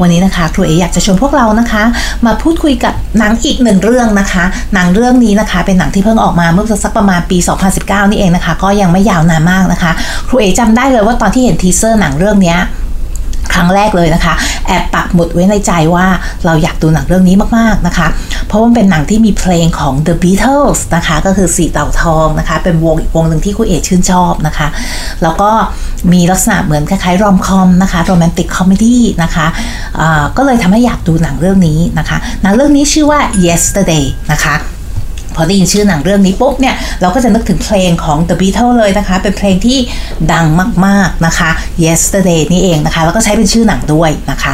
วันนี้นะคะครูเออยากจะชวนพวกเรานะคะ มาพูดคุยกับหนังอีกหนึ่งเรื่องนะคะ หนังเรื่องนี้นะคะ เป็นหนังที่เพิ่งออกมาเมื่อสักประมาณปี 2019 นี่เองนะคะ ก็ยังไม่ยาวนานมากนะคะ ครูเอจำได้เลยว่าตอนที่เห็นทีเซอร์หนังเรื่องนี้ ครั้งแรกเลยนะคะ แอบปักหมุดไว้ในใจว่าเราอยากดูหนังเรื่องนี้มากๆนะคะ เพราะว่ามันเป็นหนังที่มีเพลงของ The Beatles นะคะ ก็คือสีเต่าทองนะคะ เป็นวงอีกวงหนึ่งที่คุณเอชื่นชอบนะคะ แล้วก็มีลักษณะเหมือนคล้ายๆ rom-com นะคะ romantic comedy นะคะก็เลยทำให้อยากดูหนังเรื่องนี้นะคะ หนังเรื่องนี้ชื่อว่า Yesterday นะคะ พอได้ยินชื่อหนังเรื่องนี้ปุ๊บเนี่ย เราก็จะนึกถึงเพลงของ The Beatles เลยนะคะ เป็นเพลงที่ดังมาก ๆ นะคะ Yesterday นี่เองนะคะ แล้วก็ใช้เป็นชื่อหนังด้วยนะคะ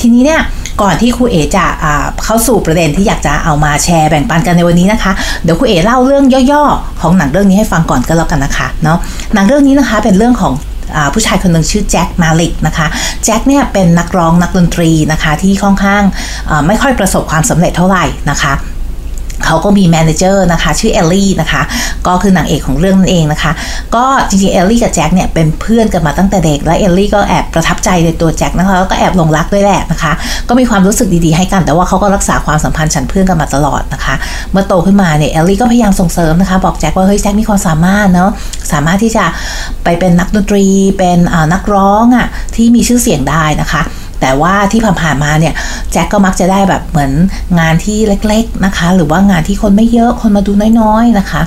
ทีนี้เนี่ยก่อนที่ครูเอจะอ่าเข้าสู่ประเด็นที่อยากจะเอามาแชร์แบ่งปันกันในวันนี้นะคะ เดี๋ยวครูเอเล่าเรื่องย่อๆ ของหนังเรื่องนี้ให้ฟังก่อนก็แล้วกันนะคะเนาะหนังเรื่องนี้นะคะเป็นเรื่องของอผู้ชายคนหนึ่งชื่อแจ็คมาลิกนะคะแจ็คเนี่ยเป็นนักร้องนักดนตรีนะคะที่ค่อนข้างไม่ค่อยประสบความสำเร็จเท่าไหร่นะคะ เขาก็มี manager นะคะ ชื่อเอลลี่นะคะ ก็คือนางเอกของเรื่องนั่นเองนะคะ ก็จริงๆเอลลี่กับแจ็คเนี่ยเป็นเพื่อนกันมาตั้งแต่เด็ก และเอลลี่ก็แอบประทับใจในตัวแจ็คนะคะแล้วก็แอบหลงรักด้วยแหละนะคะ ก็มีความรู้สึกดีๆให้กัน แต่ว่าเขาก็รักษาความสัมพันธ์ฉันเพื่อนกันมาตลอดนะคะ เมื่อโตขึ้นมาเนี่ยเอลลี่ก็พยายามส่งเสริมนะคะ บอกแจ็คว่าเฮ้ยแจ็คมีความสามารถเนาะสามารถที่จะไปเป็นนักดนตรีเป็นนักร้องอะที่มีชื่อเสียงได้นะคะ แต่ว่าที่ผ่านๆมาเนี่ยแจ็คก็มักจะได้แบบเหมือนงานที่เล็กๆนะคะ หรือว่างานที่คนไม่เยอะคนมาดูน้อยๆนะคะ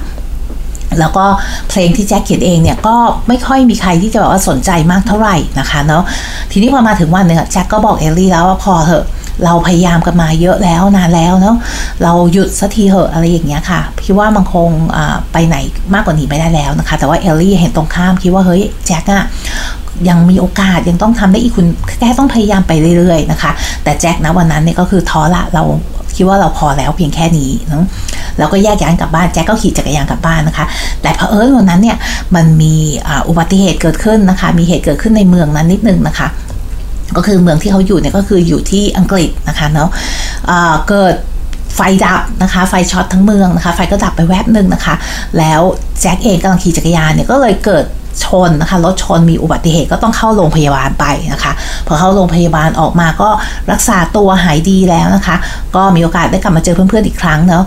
แล้วก็เพลงที่แจ็คเขียนเองเนี่ยก็ไม่ค่อยมีใครที่จะแบบว่าสนใจมากเท่าไหร่นะคะเนาะทีนี้พอมาถึงวันหนึ่งแจ็คก็บอกเอลลี่แล้วว่าพอเถอะเราพยายามกันมาเยอะแล้วนานแล้วเนาะเราหยุดสักทีเถอะอะไรอย่างเงี้ยค่ะพี่ว่ามันคงไปไหนมากกว่านี้ไม่ได้แล้วนะคะ แต่ว่าเอลลี่เห็นตรงข้ามคิดว่าเฮ้ยแจ็คอะ ยังมีโอกาสยังต้องทำได้อีกคุณแค่ต้องพยายามไปเรื่อยๆนะคะ แต่แจ็คนะวันนั้นเนี่ยก็คือท้อละเราคิดว่าเราพอแล้วเพียงแค่นี้เนาะแล้วก็แยกย้ายกลับบ้านแจ็คก็ขี่จักรยานกลับบ้านนะคะ แต่เผอิญวันนั้นเนี่ยมันมีอุบัติเหตุเกิดขึ้นนะคะ มีเหตุเกิดขึ้นในเมืองนั้นนิดนึงนะคะ ก็คือเมืองที่เขาอยู่เนี่ยก็คืออยู่ที่อังกฤษนะคะเนาะเกิดไฟดับนะคะ ไฟช็อตทั้งเมืองนะคะ ไฟก็ดับไปแวบหนึ่งนะคะ แล้วแจ็คเองกำลังขี่จักรยานเนี่ยก็เลยเกิด ชนนะคะรถชนมีอุบัติเหตุก็ต้องเข้าโรงพยาบาลไปนะคะ พอเข้าโรงพยาบาลออกมาก็รักษาตัวหายดีแล้วนะคะ ก็มีโอกาสได้กลับมาเจอเพื่อนๆอีกครั้งเนาะ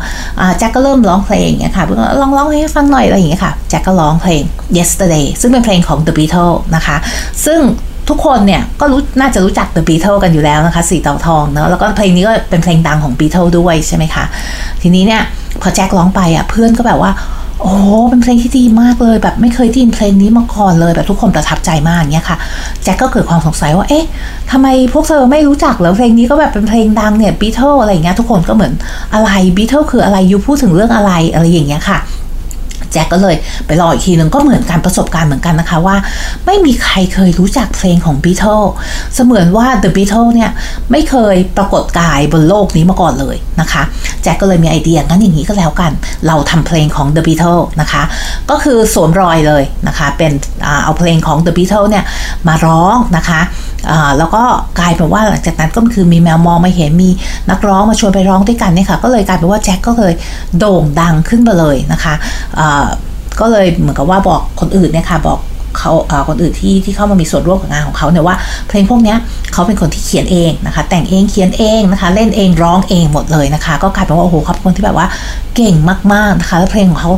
แจ็คก็เริ่มร้องเพลงอย่างเงี้ยค่ะเพื่อนลองร้องเพลงให้ฟังหน่อยอะไรอย่างเงี้ยค่ะแจ็คก็ร้องเพลง yesterday ซึ่งเป็นเพลงของ The Beatles นะคะ ซึ่งทุกคนเนี่ยก็รู้น่าจะรู้จัก The Beatles กันอยู่แล้วนะคะสีเต่าทองเนาะแล้วก็เพลงนี้ก็เป็นเพลงดังของ Beatles ด้วยใช่ไหมคะ ทีนี้เนี่ยพอแจ็คร้องไปอะเพื่อนก็แบบว่า โอ้เป็นเพลงที่ดีมากเลย แบบไม่เคยได้ยินเพลงนี้มาก่อนเลยแบบทุกคนประทับใจมากอย่างเงี้ยค่ะแจ็คก็เกิดความสงสัยว่าเอ๊ะทำไมพวกเธอไม่รู้จักเหรอเพลงนี้ก็แบบเป็นเพลงดังเนี่ยบีเทิลอะไรอย่างเงี้ยทุกคนก็เหมือนอะไรบีเทิลคืออะไรยูพูดถึงเรื่องอะไรอะไรอย่างเงี้ยค่ะ แจ็คก็เลยไปรออีกทีหนึ่งก็เหมือนกันประสบการณ์เหมือนกันนะคะว่า ไม่มีใครเคยรู้จักเพลงของ Beatles เสมือนว่า The Beatles เนี่ยไม่เคยปรากฏกายบนโลกนี้มาก่อนเลยนะคะ แจ็คก็เลยมีไอเดียงั้นอย่างนี้ก็แล้วกัน เราทำเพลงของ The Beatles นะคะ ก็คือสวมรอยเลยนะคะ เป็นเอาเพลงของ The Beatles เนี่ยมาร้องนะคะ แล้วก็กลายเป็นว่าหลังจากนั้นก็คือมีแมวมองมาเห็นมีนักร้องมาชวนไปร้องด้วยกันเนี่ยค่ะก็เลยกลายเป็นว่าแจ็คก็เลยโด่งดังขึ้นมาเลยนะคะก็เลยเหมือนกับว่าบอกคนอื่นเนี่ยค่ะบอกเขาคนอื่นที่ที่เข้ามามีส่วนร่วมกับงานของเขาเนี่ยว่าเพลงพวกนี้เขาเป็นคนที่เขียนเองนะคะ แต่งเองเขียนเองนะคะ เล่นเองร้องเองหมดเลยนะคะ ก็กลายเป็นว่าโอ้โหเขาเป็นคนที่แบบว่าเก่งมากๆนะคะ แล้วเพลงของเขา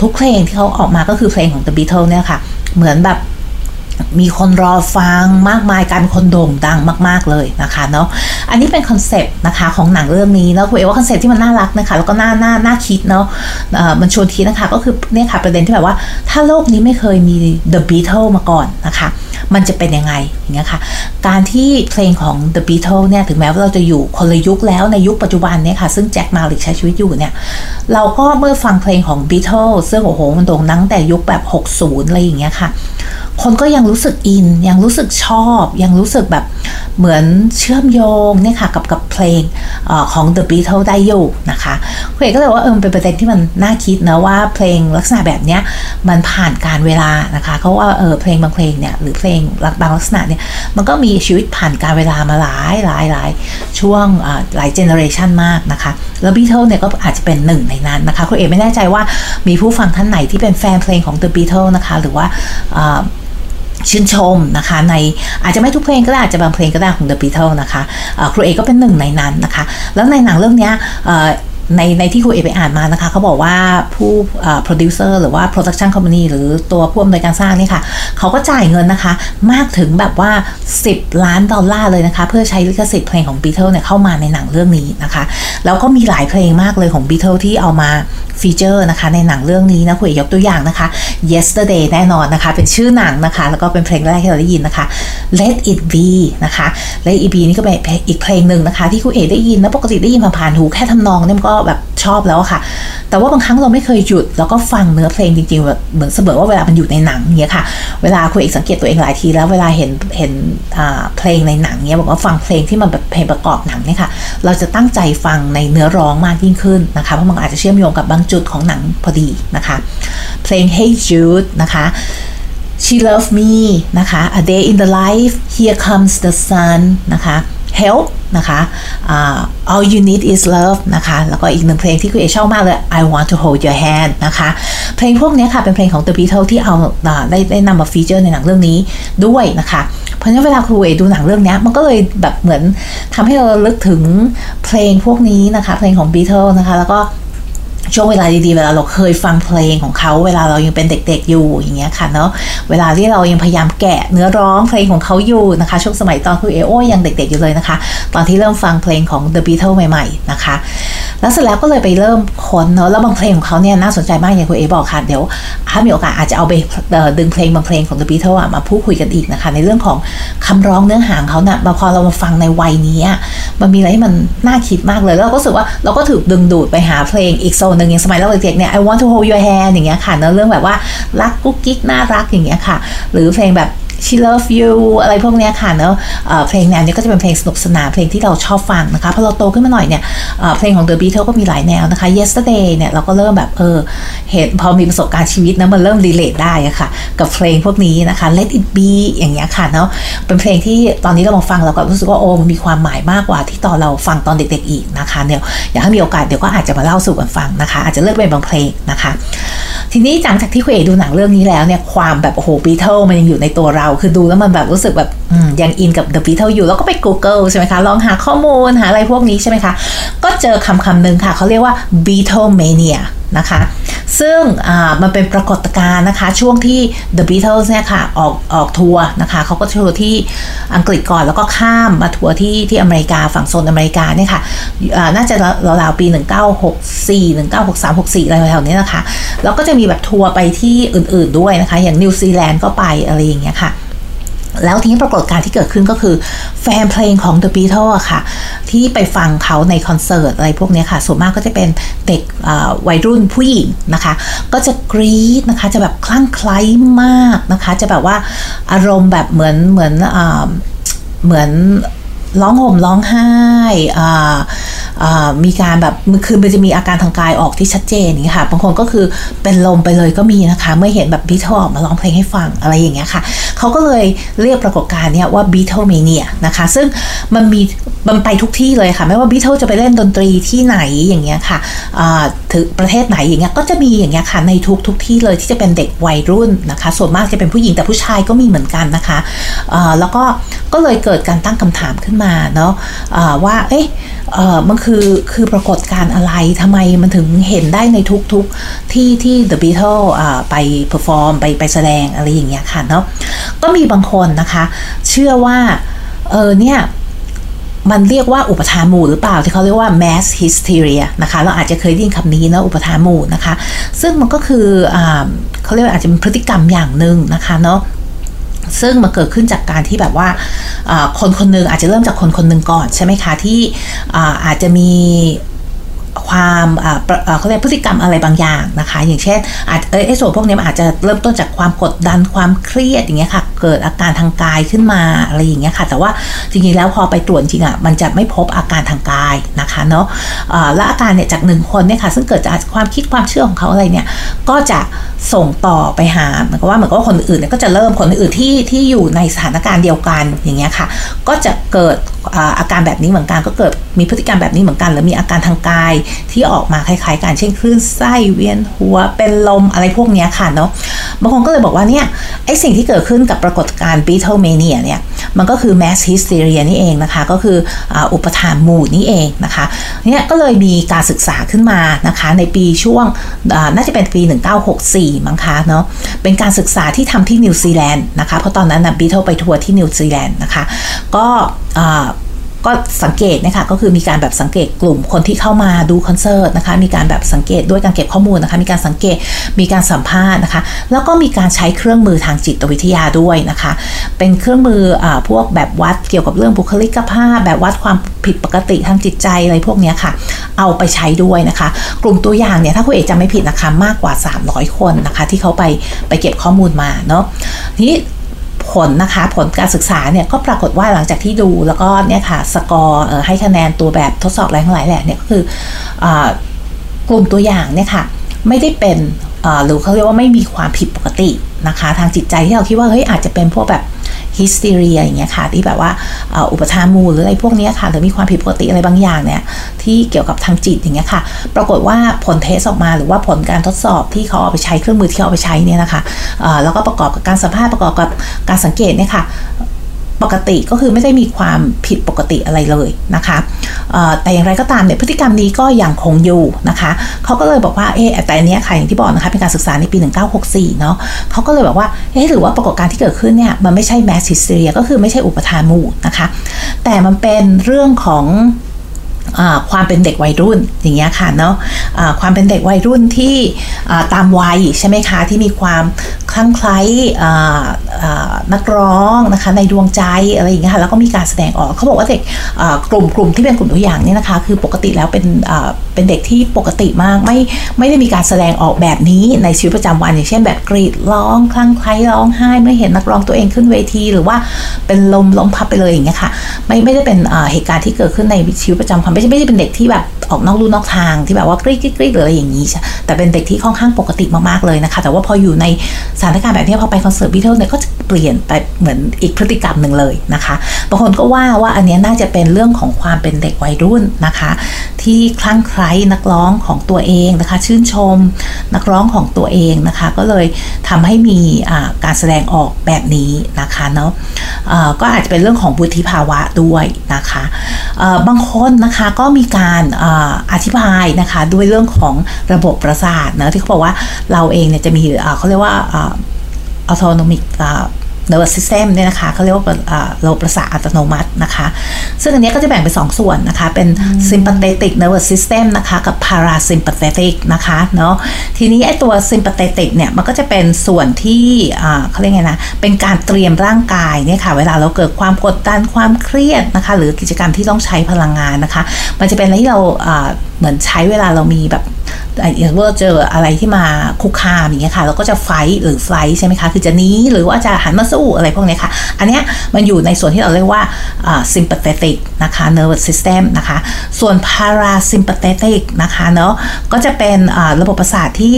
ทุกเพลงที่เขาออกมาก็คือเพลงของ The Beatles เนี่ยค่ะ เหมือนแบบ มีคนรอฟังมากมายกลายเป็นคนโด่งดังมากๆเลยนะคะเนาะอันนี้เป็น concept นะคะของหนังเรื่องนี้แล้วครูเอว่า concept ที่มันน่ารักนะคะแล้วก็น่าน่าน่าคิดเนาะมันชวนคิดนะคะก็คือเนี่ยค่ะประเด็นที่แบบว่า ถ้าโลกนี้ไม่เคยมี The Beatles มาก่อนนะคะมันจะเป็นยังไงอย่างเงี้ยค่ะการที่เพลงของ The Beatles เนี่ยถึงแม้ว่าเราจะอยู่คนละยุคแล้วในยุคปัจจุบันเนี่ยค่ะซึ่งแจ็คมาลิกใช้ชีวิตอยู่เนี่ยเราก็เมื่อฟังเพลงของ Beatles ซึ่งโอ้โหมันโด่งดังแต่ยุคแบบ 60อะไรอย่างเงี้ยค่ะ คนก็ยังรู้สึกอิน ยังรู้สึกชอบ ยังรู้สึกแบบเหมือนเชื่อมโยงเนี่ยค่ะกับกับเพลงอของ The Beatles ได้อยู่นะคะคุณเอกก็เลยว่าเออเป็นประเด็นที่มันน่าคิดนะว่าเพลงลักษณะแบบเนี้ยมันผ่านการเวลานะคะเขาว่าเออเพลงบางเพลงเนี่ยหรือเพลงบางลักษณะเนี่ยมันก็มีชีวิตผ่านการเวลามาหลายหลายหลายช่วงหลาย generation มากนะคะแล้ว Beatles เนี่ยก็อาจจะเป็นหนึ่งในนั้นนะคะครูเอก็ไม่แน่ใจว่ามีผู้ฟังท่านไหนที่เป็นแฟนเพลงของ The Beatles นะคะหรือว่า ชื่นชมนะคะในอาจจะไม่ทุกเพลงก็ได้อาจจะบางเพลงก็ได้ของ The Beatles นะคะครูเอก็เป็นหนึ่งในนั้นนะคะ แล้วในหนังเรื่องนี้ ในในที่ครูเอไปอ่านมานะคะเขาบอกว่าผู้โปรดิวเซอร์หรือว่า production company หรือตัวผู้อำนวยการสร้างนี่ค่ะเขาก็จ่ายเงินนะคะ มากถึงแบบว่า 10 ล้านดอลลาร์เลยนะคะ เพื่อใช้ลิขสิทธิ์เพลงของ Beatles เนี่ยเข้ามาในหนังเรื่องนี้นะคะ แล้วก็มีหลายเพลงมากเลยของ Beatles ที่เอามา feature นะคะในหนังเรื่องนี้นะครูเอยกตัวอย่างนะคะ Yesterday แน่นอนนะคะ เป็นชื่อหนังนะคะ แล้วก็เป็นเพลงแรกที่เราได้ยินนะคะ Let It Be นะคะ let it be นี่ก็เป็นอีกเพลงหนึ่งนะคะ ที่ครูเอได้ยินนะปกติได้ยินผ่านๆหูแค่ทำนองเนี่ยมันก็แบบชอบแล้วค่ะ แต่ว่าบางครั้งเราไม่เคยหยุด แล้วก็ฟังเนื้อเพลงจริงๆแบบเหมือนเสมือนว่าเวลามันอยู่ในหนังเนี้ยค่ะ เวลาคุณเอกสังเกตตัวเองหลายทีแล้วเวลาเห็นเห็นเพลงในหนังเนี้ยบอกว่าฟังเพลงที่มันแบบเพลงประกอบหนังเนี่ยค่ะ เราจะตั้งใจฟังในเนื้อร้องมากยิ่งขึ้นนะคะเพราะมันอาจจะเชื่อมโยงกับบางจุดของหนังพอดีนะคะ เพลง Hey Jude นะคะ She Love Me นะคะ A Day in the Life Here Comes the Sun นะคะ Help นะคะ uh, All You Need Is Love นะคะ แล้วก็อีกหนึ่งเพลงที่คุณเอชอบมากเลย I Want to Hold Your Hand นะคะ เพลงพวกนี้ค่ะ เป็นเพลงของ The Beatles ที่เอาได้ได้นำมาฟีเจอร์ในหนังเรื่องนี้ด้วยนะคะ เพราะฉะนั้นเวลาครูเอดูหนังเรื่องนี้มันก็เลยแบบเหมือนทำให้เราลึกถึงเพลงพวกนี้นะคะ เพลงของ Beatles นะคะ แล้วก็ ช่วงเวลาดีๆ เวลาเราเคยฟังเพลงของเขา เวลาเรายังเป็นเด็กๆอยู่อย่างเงี้ยค่ะเนาะเวลาที่เรายังพยายามแกะเนื้อร้องเพลงของเขาอยู่นะคะ ช่วงสมัยตอนคุณเอโอยังเด็กๆอยู่เลยนะคะ ตอนที่เริ่มฟังเพลงของ The Beatles ใหม่ๆนะคะ แล้วเสร็จแล้วก็เลยไปเริ่มค้นเนาะแล้วบางเพลงของเขาเนี่ยน่าสนใจมากอย่างคุณเอบอกค่ะ เดี๋ยวถ้ามีโอกาสอาจจะเอาไปดึงเพลงบางเพลงของ The Beatles มาพูดคุยกันอีกนะคะ ในเรื่องของคำร้องเนื้อหาเขาเนะ่ยพอเรามาฟังในวัยนี้มันมีอะไรที่มันน่าคิดมากเลยแล้วเราก็รู้สึกว่าเราก็ถูกดึงดูดไปหาเพลงอีกโซนหนึ่งอย่างสมัยเราเด็กๆเนี่ย I want to hold your hand อย่างเงี้ยค่ะเรื่องแบบว่ารักกุ๊กกิ๊กน่ารักอย่างเงี้ยค่ะ หรือเพลงแบบ she love you อะไรพวกนี้ค่ะเนอะเพลงแนวนี้ก็จะเป็นเพลงสนุกสนานเพลงที่เราชอบฟังนะคะพอเราโตขึ้นมาหน่อยเนี่ยเพลงของ The Beatles ก็มีหลายแนวนะคะ yesterday เนี่ยเราก็เริ่มแบบเออเห็นพอมีประสบการณ์ชีวิตนะมันเริ่มรีเลทได้อะค่ะ กับเพลงพวกนี้นะคะ let it be อย่างเงี้ยค่ะเนาะเป็นเพลงที่ตอนนี้เรามาฟังเราก็รู้สึกว่าโอ้มันมีความหมายมากกว่าที่ตอนเราฟังตอนเด็กๆอีกนะคะเดี๋ยอยากให้มีโอกาสเดี๋ยวก็อาจจะมาเล่าสู่กันฟังนะคะ อาจจะเลือกเป็นบางเพลงนะคะ ทีนี้หลังจากที่คุณเอดูหนังเรื่องนี้แล้วเนี่ยความแบบโอ้โหบีเทิลมันยังอยู่ในตัวเราคือดูแล้วมันแบบรู้สึกแบบยังอินกับ The Beatles อยู่ แล้วก็ไป Google ใช่ไหมคะ ลองหาข้อมูลหาอะไรพวกนี้ใช่ไหมคะ ก็เจอคำคำหนึ่งค่ะ เขาเรียกว่า Beatlemania นะคะ ซึ่งมันเป็นปรากฏการณ์นะคะ ช่วงที่ The Beatles เนี่ยค่ะออกออกทัวร์นะคะเขาก็ทัวร์ที่อังกฤษก่อนแล้วก็ข้ามมาทัวร์ที่ที่อเมริกาฝั่งโซนอเมริกาเนี่ยค่ะน่าจะราวๆปี 1964 1963 64อะไรแถวนี้นะคะ แล้วก็จะมีแบบทัวร์ไปที่อื่นๆด้วยนะคะ อย่างนิวซีแลนด์ก็ไปอะไรอย่างเงี้ยค่ะ แล้วทีนี้ปรากฏการที่เกิดขึ้นก็คือ แฟนเพลงของ The Beatles อะค่ะ ที่ไปฟังเขาในคอนเสิร์ตอะไรพวกนี้ค่ะ ส่วนมากก็จะเป็นเด็กวัยรุ่นผู้หญิงนะคะ ก็จะกรี๊ดนะคะ จะแบบคลั่งไคล้มากนะคะ จะแบบว่าอารมณ์แบบเหมือนเหมือนเหมือน ร้องห่มร้องไห้มีการแบบคือมันจะมีอาการทางกายออกที่ชัดเจนนี่ค่ะบางคนก็คือเป็นลมไปเลยก็มีนะคะ เมื่อเห็นแบบบีทออกมาร้องเพลงให้ฟังอะไรอย่างเงี้ยค่ะเขาก็เลยเรียกปรากฏการณ์เนี้ยว่าบีทอเมเนียนะคะ ซึ่งมันมีมันไปทุกที่เลยค่ะ ไม่ว่าบีทอจะไปเล่นดนตรีที่ไหนอย่างเงี้ยค่ะถึงประเทศไหนอย่างเงี้ยก็จะมีอย่างเงี้ยค่ะในทุกทุกที่เลยที่จะเป็นเด็กวัยรุ่นนะคะ ส่วนมากจะเป็นผู้หญิงแต่ผู้ชายก็มีเหมือนกันนะคะแล้วก็ก็เลยเกิดการตั้งคำถามขึ้นมาเนาะว่าเอ๊ะมันคือคือปรากฏการอะไรทำไมมันถึงเห็นได้ในทุกๆที่ที่ The Beatles ไป perform ไปไปแสดงอะไรอย่างเงี้ยค่ะเนาะก็มีบางคนนะคะ เชื่อว่าเออเนี่ย มันเรียกว่าอุปาทานหมู่หรือเปล่าที่เขาเรียกว่า mass hysteria นะคะเราอาจจะเคยได้ยินคำนี้นะอุปาทานหมู่นะคะ ซึ่งมันก็คืออเขาเรียกว่าอาจจะเป็นพฤติกรรมอย่างหนึ่งนะคะเนาะซึ่งมันเกิดขึ้นจากการที่แบบว่าคนคนหนึ่งอาจจะเริ่มจากคนคนหนึ่งก่อนใช่ไหมคะที่อาจจะมี ความเขาเรียกพฤติกรรมอะไรบางอย่างนะคะ อย่างเช่นอาจไอ้ส่วนพวกนี้มันอาจจะเริ่มต้นจากความกดดันความเครียดอย่างเงี้ยค่ะ เกิดอาการทางกายขึ้นมาอะไรอย่างเงี้ยค่ะ แต่ว่าจริงๆแล้วพอไปตรวจจริงอะมันจะไม่พบอาการทางกายนะคะเนาะและอาการเนี่ยจากหนึ่งคนเนี่ยค่ะซึ่งเกิดจากความคิดความเชื่อของเขาอะไรเนี่ยก็จะส่งต่อไปหาเหมือนกับว่าเหมือนกับว่าคนอื่นเนี่ยก็จะเริ่มคนอื่นที่ที่อยู่ในสถานการณ์เดียวกันอย่างเงี้ยค่ะ ก็จะเกิดอาการแบบนี้เหมือนกันก็เกิดมีพฤติกรรมแบบนี้เหมือนกัน หรือมีอาการทางกายที่ออกมาคล้ายๆกันเช่นคลื่นไส้เวียนหัวเป็นลมอะไรพวกนี้ค่ะเนาะบางคนก็เลยบอกว่าเนี่ยไอสิ่งที่เกิดขึ้นกับปรากฏการณ์ Beatlemania เนี่ยมันก็คือ mass hysteria นี่เองนะคะ ก็คืออุปทานหมู่นี่เองนะคะเนี่ยก็เลยมีการศึกษาขึ้นมานะคะในปีช่วงน่าจะเป็นปี 1964 มั้งคะเนาะเป็นการศึกษาที่ทำที่นิวซีแลนด์นะคะเพราะตอนนั้นนะบีเทลไปทัวร์ที่นิวซีแลนด์นะคะก็ ก็สังเกตนะคะก็คือมีการแบบสังเกตกลุ่มคนที่เข้ามาดูคอนเสิร์ตนะคะมีการแบบสังเกตด้วยการเก็บข้อมูลนะคะมีการสังเกตมีการสัมภาษณ์นะคะ แล้วก็มีการใช้เครื่องมือทางจิตวิทยาด้วยนะคะ เป็นเครื่องมืออพวกแบบวัดเกี่ยวกับเรื่องบุคลิกภาพ แบบวัดความผิดปกติทางจิตใจอะไรพวกนี้ค่ะ เอาไปใช้ด้วยนะคะ กลุ่มตัวอย่างเนี่ยถ้าคุณเอกจำไม่ผิดนะคะมากกว่า 300 คนนะคะ ที่เขาไปไปเก็บข้อมูลมาเนาะนี้ ผลนะคะผลการศึกษาเนี่ยก็ปรากฏว่าหลังจากที่ดูแล้วก็เนี่ยค่ะสกอร์ให้คะแนนตัวแบบทดสอบอะไรทั้งหลายแหละเนี่ยก็คือกลุ่มตัวอย่างเนี่ยค่ะไม่ได้เป็นหรือเขาเรียกว่าไม่มีความผิดปกตินะคะ ทางจิตใจที่เราคิดว่าเฮ้ยอาจจะเป็นพวกแบบ ฮิสเตียอย่างเงี้ยค่ะที่แบบว่าอุปทานมูลหรืออะไรพวกนี้ค่ะหรือมีความผิดปกติอะไรบางอย่างเนี่ยที่เกี่ยวกับทางจิตอย่างเงี้ยค่ะ ปรากฏว่าผลเทสออกมาหรือว่าผลการทดสอบที่เขาเอาไปใช้เครื่องมือที่เขาเอาไปใช้เนี่ยนะคะแล้วก็ประกอบกับการสัมภาษณ์ประกอบกับการสังเกตเนี่ยค่ะ ปกติก็คือไม่ได้มีความผิดปกติอะไรเลยนะคะแต่อย่างไรก็ตามเนี่ยพฤติกรรมนี้ก็ยังคงอยู่นะคะเขาก็เลยบอกว่าเอ๊แต่อันนี้ค่ะอย่างที่บอกนะคะเป็นการศึกษาในปี 1964 เนาะเขาก็เลยบอกว่าเอ๊หรือว่าปรากฏการณ์ที่เกิดขึ้นเนี่ยมันไม่ใช่แมสซิสเรียก็คือไม่ใช่อุปทานหมู่นะคะ แต่มันเป็นเรื่องของความเป็นเด็กวัยรุ่นอย่างเงี้ยค่ะเนาะะความเป็นเด็กวัยรุ่นที่ตามวัยใช่ไหมคะที่มีความคลั่งไคล้นักร้องนะคะในดวงใจอะไรอย่างเงี้ยค่ะแล้วก็มีการแสดงออกเขาบอกว่าเด็กกลุ่มกลุ่มที่เป็นกลุ่มตัวอย่างนี่นะคะ คือปกติแล้วเป็นเป็นเด็กที่ปกติมากไม่ไม่ได้มีการแสดงออกแบบนี้ในชีวิตประจำวัน อย่างเช่นแบบกรีดร้องคลั่งไคล้ร้องไห้เมื่อเห็นนักร้องตัวเองขึ้นเวที หรือว่าเป็นลมล้มพับไปเลยอย่างเงี้ยค่ะไม่ไม่ได้เป็นเหตุการณ์ที่เกิดขึ้นในชีวิตประจำวันไม่ใช่ไม่ใช่เป็นเด็กที่แบบออกนอกลู่นอกทางที่แบบว่ากรี๊ดกรี๊ดหรืออะไรอย่างนี้แต่เป็นเด็กที่ค่อนข้างปกติมากๆเลยนะคะ แต่ว่าพออยู่ในสถานการณ์แบบนี้พอไปคอนเสิร์ตบีเทิลเนี่ยก็จะเปลี่ยนไปเหมือนอีกพฤติกรรมหนึ่งเลยนะคะบางคนก็ว่าว่าอันนี้น่าจะเป็นเรื่องของความเป็นเด็กวัยรุ่นนะคะ ที่คลั่งไคล้นักร้องของตัวเองนะคะ ชื่นชมนักร้องของตัวเองนะคะ ก็เลยทำให้มีการแสดงออกแบบนี้นะคะเนาะก็อาจจะเป็นเรื่องของบุธิภาวะด้วยนะคะบางคนนะคะก็มีการอธิบายนะคะด้วยเรื่องของระบบประสาทนะที่เขาบอกว่าเราเองเนี่ยจะมีเขาเรียกว่า autonomic nervous system เนี่ยนะคะเขาเรียกว่าระบบประสาทอัตโนมัตินะคะ ซึ่งอันนี้ก็จะแบ่งเป็น2ส่วนนะคะ เป็น sympathetic nervous system นะคะ กับ parasympathetic นะคะเนาะทีนี้ไอ้ตัว sympathetic เนี่ย มันก็จะเป็นส่วนที่เขาเรียกไงนะ เป็นการเตรียมร่างกายเนี่ยค่ะ เวลาเราเกิดความกดดันความเครียดนะคะ หรือกิจกรรมที่ต้องใช้พลังงานนะคะ มันจะเป็นอะไรที่เราเหมือนใช้เวลาเรามีแบบ อย่างว่าเจออะไรที่มาคุกคามอย่างเงี้ยค่ะ เราก็จะไฟหรือไฟใช่ไหมคะคือจะนี้หรือว่าจะหันมาสู้อะไรพวกนี้ค่ะ อันเนี้ยมันอยู่ในส่วนที่เราเรียกว่า sympathetic นะคะ nervous system นะคะ ส่วน parasympathetic นะคะเนาะก็จะเป็นระบบประสาทที่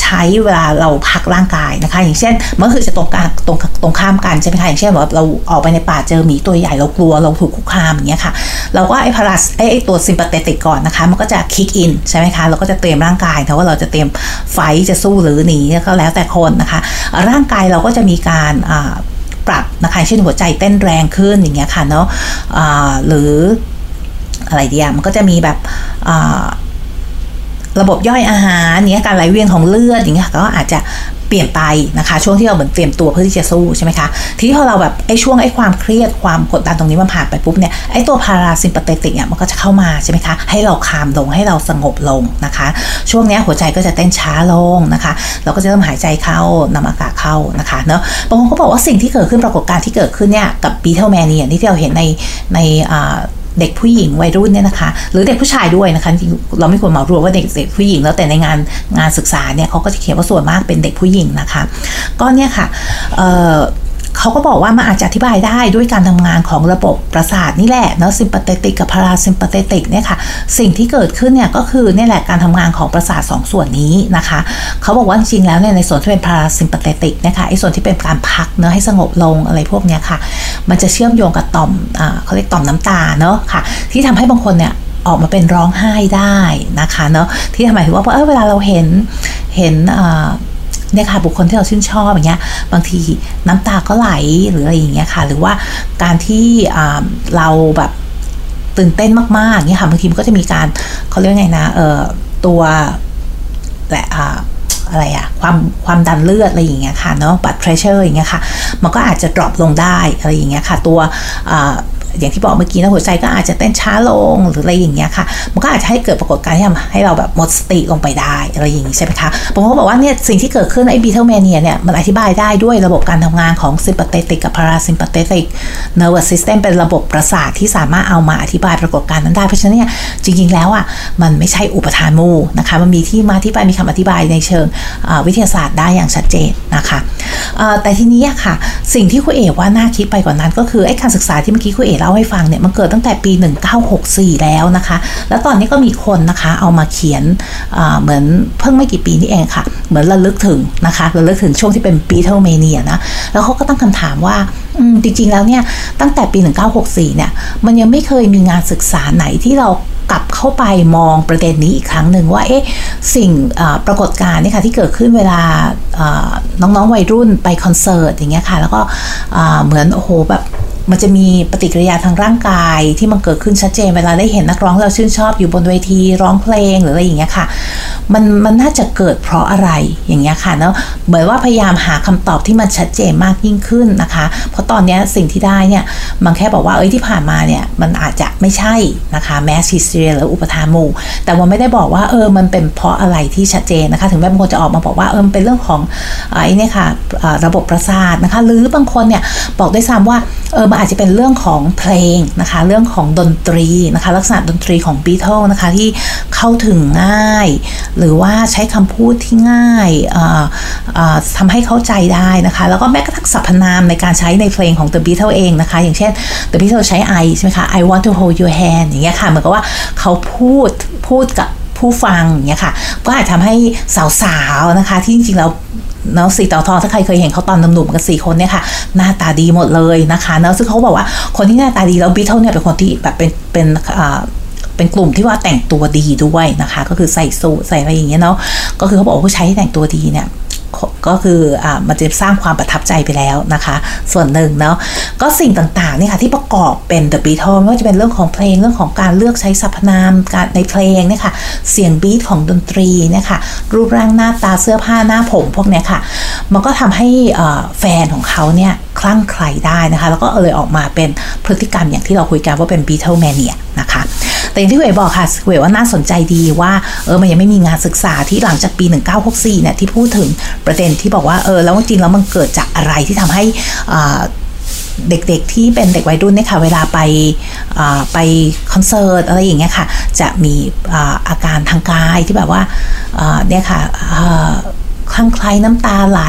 ใช้เวลาเราพักร่างกายนะคะ อย่างเช่นมันคือจะตรงกลางตรงตรงข้ามกันใช่ไหมคะอย่างเช่นแบบเราออกไปในป่าเจอหมีตัวใหญ่เรากลัวเราถูกคุกคามอย่างเงี้ยค่ะเราก็ไอ้พาราไอ้ตัว sympathetic ก่อนนะคะ มันก็จะ kick in ใช่ไหมคะเราก็จะเตรียมร่างกายแต่ว่าเราจะเตรียมไฟจะสู้หรือหนีก็แล้วแต่คนนะคะ ร่างกายเราก็จะมีการปรับนะคะเช่นหัวใจเต้นแรงขึ้นอย่างเงี้ยค่ะเนาะะหรืออะไรเดียมันก็จะมีแบบ ระบบย่อยอาหารเนี้ยการไหลเวียนของเลือดอย่างเงี้ยก็อาจจะเปลี่ยนไปนะคะ ช่วงที่เราเหมือนเตรียมตัวเพื่อที่จะสู้ใช่ไหมคะทีนี้พอเราแบบไอ้ช่วงไอ้ความเครียดความกดดันตรงนี้มันผ่านไปปุ๊บเนี่ยไอ้ตัว parasympathetic เนี่ยมันก็จะเข้ามาใช่ไหมคะให้เรา calm ลงให้เราสงบลงนะคะ ช่วงนี้หัวใจก็จะเต้นช้าลงนะคะ เราก็จะเริ่มหายใจเข้านำอากาศเข้านะคะเนาะบางคนก็บอกว่าสิ่งที่เกิดขึ้นปรากฏการณ์ที่เกิดขึ้นเนี่ยกับ Beatlemania ที่เราเห็นในในอ่า เด็กผู้หญิงวัยรุ่นเนี่ยนะคะ หรือเด็กผู้ชายด้วยนะคะจริงเราไม่ควรเหมารวมว่าเด็กเด็กผู้หญิงแล้วแต่ในงานงานศึกษาเนี่ยเขาก็จะเขียนว่าส่วนมากเป็นเด็กผู้หญิงนะคะ ก็เนี่ยค่ะ เขาก็บอกว่ามันอาจจะอธิบายได้ด้วยการทำงานของระบบประสาทนี่แหละเนาะ sympathetic กับ parasympathetic เนี่ยค่ะสิ่งที่เกิดขึ้นเนี่ยก็คือเนี่ยแหละการทำงานของประสาท 2 ส่วนนี้นะคะเขาบอกว่าจริงแล้วเนี่ยในส่วนที่เป็น parasympathetic นะคะไอ้ส่วนที่เป็นการพักเนาะให้สงบลงอะไรพวกเนี้ยค่ะ มันจะเชื่อมโยงกับต่อมอ่าเขาเรียกต่อมน้ำตาเนาะค่ะ ที่ทำให้บางคนเนี่ยออกมาเป็นร้องไห้ได้นะคะเนาะที่ทำไมถึงว่าเออเวลาเราเห็นเห็น เนี่ยค่ะบุคคลที่เราชื่นชอบอย่างเงี้ยบางทีน้ำตาก็ไหลหรืออะไรอย่างเงี้ยค่ะ หรือว่าการที่เราแบบตื่นเต้นมากๆเนี่ยค่ะบางทีมันก็จะมีการเขาเรียกไงนะเออตัวแหละอะไรอะความความดันเลือดอะไรอย่างเงี้ยค่ะเนาะ blood pressure อย่างเงี้ยค่ะ มันก็อาจจะ drop ลงได้อะไรอย่างเงี้ยค่ะ ตัว อย่างที่บอกเมื่อกี้นะหัวใจก็อาจจะเต้นช้าลงหรืออะไรอย่างเงี้ยค่ะ มันก็อาจจะให้เกิดปรากฏการณ์ที่ทำให้เราแบบหมดสติลงไปได้อะไรอย่างนี้ใช่ไหมคะผมก็บอกว่าเนี่ยสิ่งที่เกิดขึ้นไอ้ Beatlemania เนี่ยมันอธิบายได้ด้วยระบบการทำงานของ sympathetic กับ parasympathetic nervous system เป็นระบบประสาทที่สามารถเอามาอธิบายปรากฏการณ์นั้นได้เพราะฉะนั้นเนี่ยจริง ๆ แล้วอะมันไม่ใช่อุปทานมูนะคะมันมีที่มาที่ไปมีคำอธิบายในเชิงวิทยาศาสตร์ได้อย่างชัดเจนนะคะแต่ทีนี้ค่ะสิ่งที่คุณเอ๋ว่าน่าคิดไปกว่านั้นก็คือไอ้การศึกษาที่เมื่อกี้คุณเอ๋เล่าให้ฟังเนี่ยมันเกิดตั้งแต่ปี 1964 แล้วนะคะ แล้วตอนนี้ก็มีคนนะคะเอามาเขียนเหมือนเพิ่งไม่กี่ปีนี้เองค่ะ เหมือนระลึกถึงนะคะระลึกถึงช่วงที่เป็นปีเทลเมเนียนะแล้วเขาก็ตั้งคำถามว่าจริงๆแล้วเนี่ยตั้งแต่ปี 1964 เนี่ยมันยังไม่เคยมีงานศึกษาไหนที่เรากลับเข้าไปมองประเด็นนี้อีกครั้งหนึ่งว่าเอ๊ะสิ่งปรากฏการณ์นี่ค่ะที่เกิดขึ้นเวลาน้องๆวัยรุ่นไปคอนเสิร์ตอย่างเงี้ยค่ะแล้วก็เหมือนโอ้โหแบบ มันจะมีปฏิกิริยาทางร่างกายที่มันเกิดขึ้นชัดเจนเวลาได้เห็นนักร้องเราชื่นชอบอยู่บนเวทีร้องเพลงหรืออะไรอย่างเงี้ยค่ะ มันมันน่าจะเกิดเพราะอะไรอย่างเงี้ยค่ะเนาะเหมือนว่าพยายามหาคำตอบที่มันชัดเจนมากยิ่งขึ้นนะคะ เพราะตอนนี้สิ่งที่ได้เนี่ยมันแค่บอกว่าเอ้ยที่ผ่านมาเนี่ยมันอาจจะไม่ใช่นะคะ mass hysteria หรืออุปทานหมู่แต่ว่าไม่ได้บอกว่าเออมันเป็นเพราะอะไรที่ชัดเจนนะคะ ถึงแม้บางคนจะออกมาบอกว่าเออเป็นเรื่องของไอ้นี่ค่ะระบบประสาทนะคะ หรือบางคนเนี่ยบอกด้วยซ้ำว่าเออมันอาจจะเป็นเรื่องของเพลงนะคะ เรื่องของดนตรีนะคะ ลักษณะดนตรีของบีเทิลนะคะที่เข้าถึงง่าย หรือว่าใช้คำพูดที่ง่ายทำให้เข้าใจได้นะคะ แล้วก็แม้กระทั่งสรรพนามในการใช้ในเพลงของ The Beatles เองนะคะ อย่างเช่น The Beatles ใช้ I ใช่ไหมคะ I want to hold your hand อย่างเงี้ยค่ะเหมือนกับว่าเขาพูดพูดกับผู้ฟังอย่างเงี้ยค่ะ ก็อาจทำให้สาวๆนะคะ ที่จริงๆแล้ว เนาะสีเต่าทองถ้าใครเคยเห็นเขาตอนหนุ่มๆกันสี่คนเนี่ยค่ะ หน้าตาดีหมดเลยนะคะเนาะซึ่งเขาบอกว่าคนที่หน้าตาดีแล้วบิทเทิลเนี่ยเป็นคนที่แบบเป็นเป็นอ่าเป็นกลุ่มที่ว่าแต่งตัวดีด้วยนะคะ ก็คือใส่สูทใส่อะไรอย่างเงี้ยเนาะก็คือเขาบอกว่าผู้ชายที่แต่งตัวดีเนี่ย ก็คืออมันจะสร้างความประทับใจไปแล้วนะคะ ส่วนหนึ่งเนาะก็สิ่งต่างๆนี่ค่ะที่ประกอบเป็น The Beatles ไม่ว่าจะเป็นเรื่องของเพลงเรื่องของการเลือกใช้สรรพนามการในเพลงเนี่ยค่ะเสียงบีทของดนตรีเนี่ยค่ะรูปร่างหน้าตาเสื้อผ้าหน้าผมพวกเนี้ยค่ะ มันก็ทำให้แฟนของเขาเนี่ยคลั่งใครได้นะคะ แล้วก็เลยออกมาเป็นพฤติกรรมอย่างที่เราคุยกันว่าเป็น Beatle Mania นะคะ แต่อย่างที่เวยบอกค่ะเวยว่าน่าสนใจดีว่าเออมันยังไม่มีงานศึกษาที่หลังจากปี 1964เนี่ยที่พูดถึงประเด็นที่บอกว่าเออแล้วจริงแล้วมันเกิดจากอะไรที่ทำให้เด็กๆ ที่เป็นเด็กวัยรุ่นเนี่ยค่ะ เวลาไปไปคอนเสิร์ตอะไรอย่างเงี้ยค่ะ จะมีอาการทางกายที่แบบว่าเนี่ยค่ะคลั่งไคล้น้ำตาไหล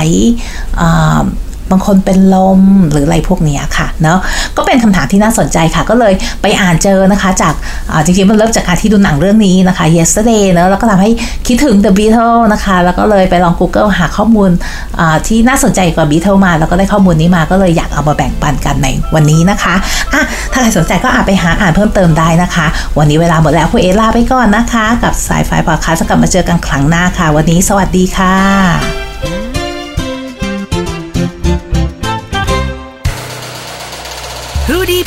บางคนเป็นลมหรืออะไรพวกนี้ค่ะเนาะก็เป็นคำถามที่น่าสนใจค่ะ ก็เลยไปอ่านเจอนะคะ จากจริงๆมันเริ่มจากการที่ดูหนังเรื่องนี้นะคะ yesterday เนาะแล้วก็ทำให้คิดถึง the Beatles นะคะ แล้วก็เลยไปลอง Google หาข้อมูลที่น่าสนใจกว่า Beatles มา แล้วก็ได้ข้อมูลนี้มาก็เลยอยากเอามาแบ่งปันกันในวันนี้นะคะอะถ้าใครสนใจก็อาจไปหาอ่านเพิ่มเติมได้นะคะ วันนี้เวลาหมดแล้วคุณเอลาไปก่อนนะคะ กับสายไฟพอดคาสกลับมาเจอกันครั้งหน้าค่ะ วันนี้สวัสดีค่ะ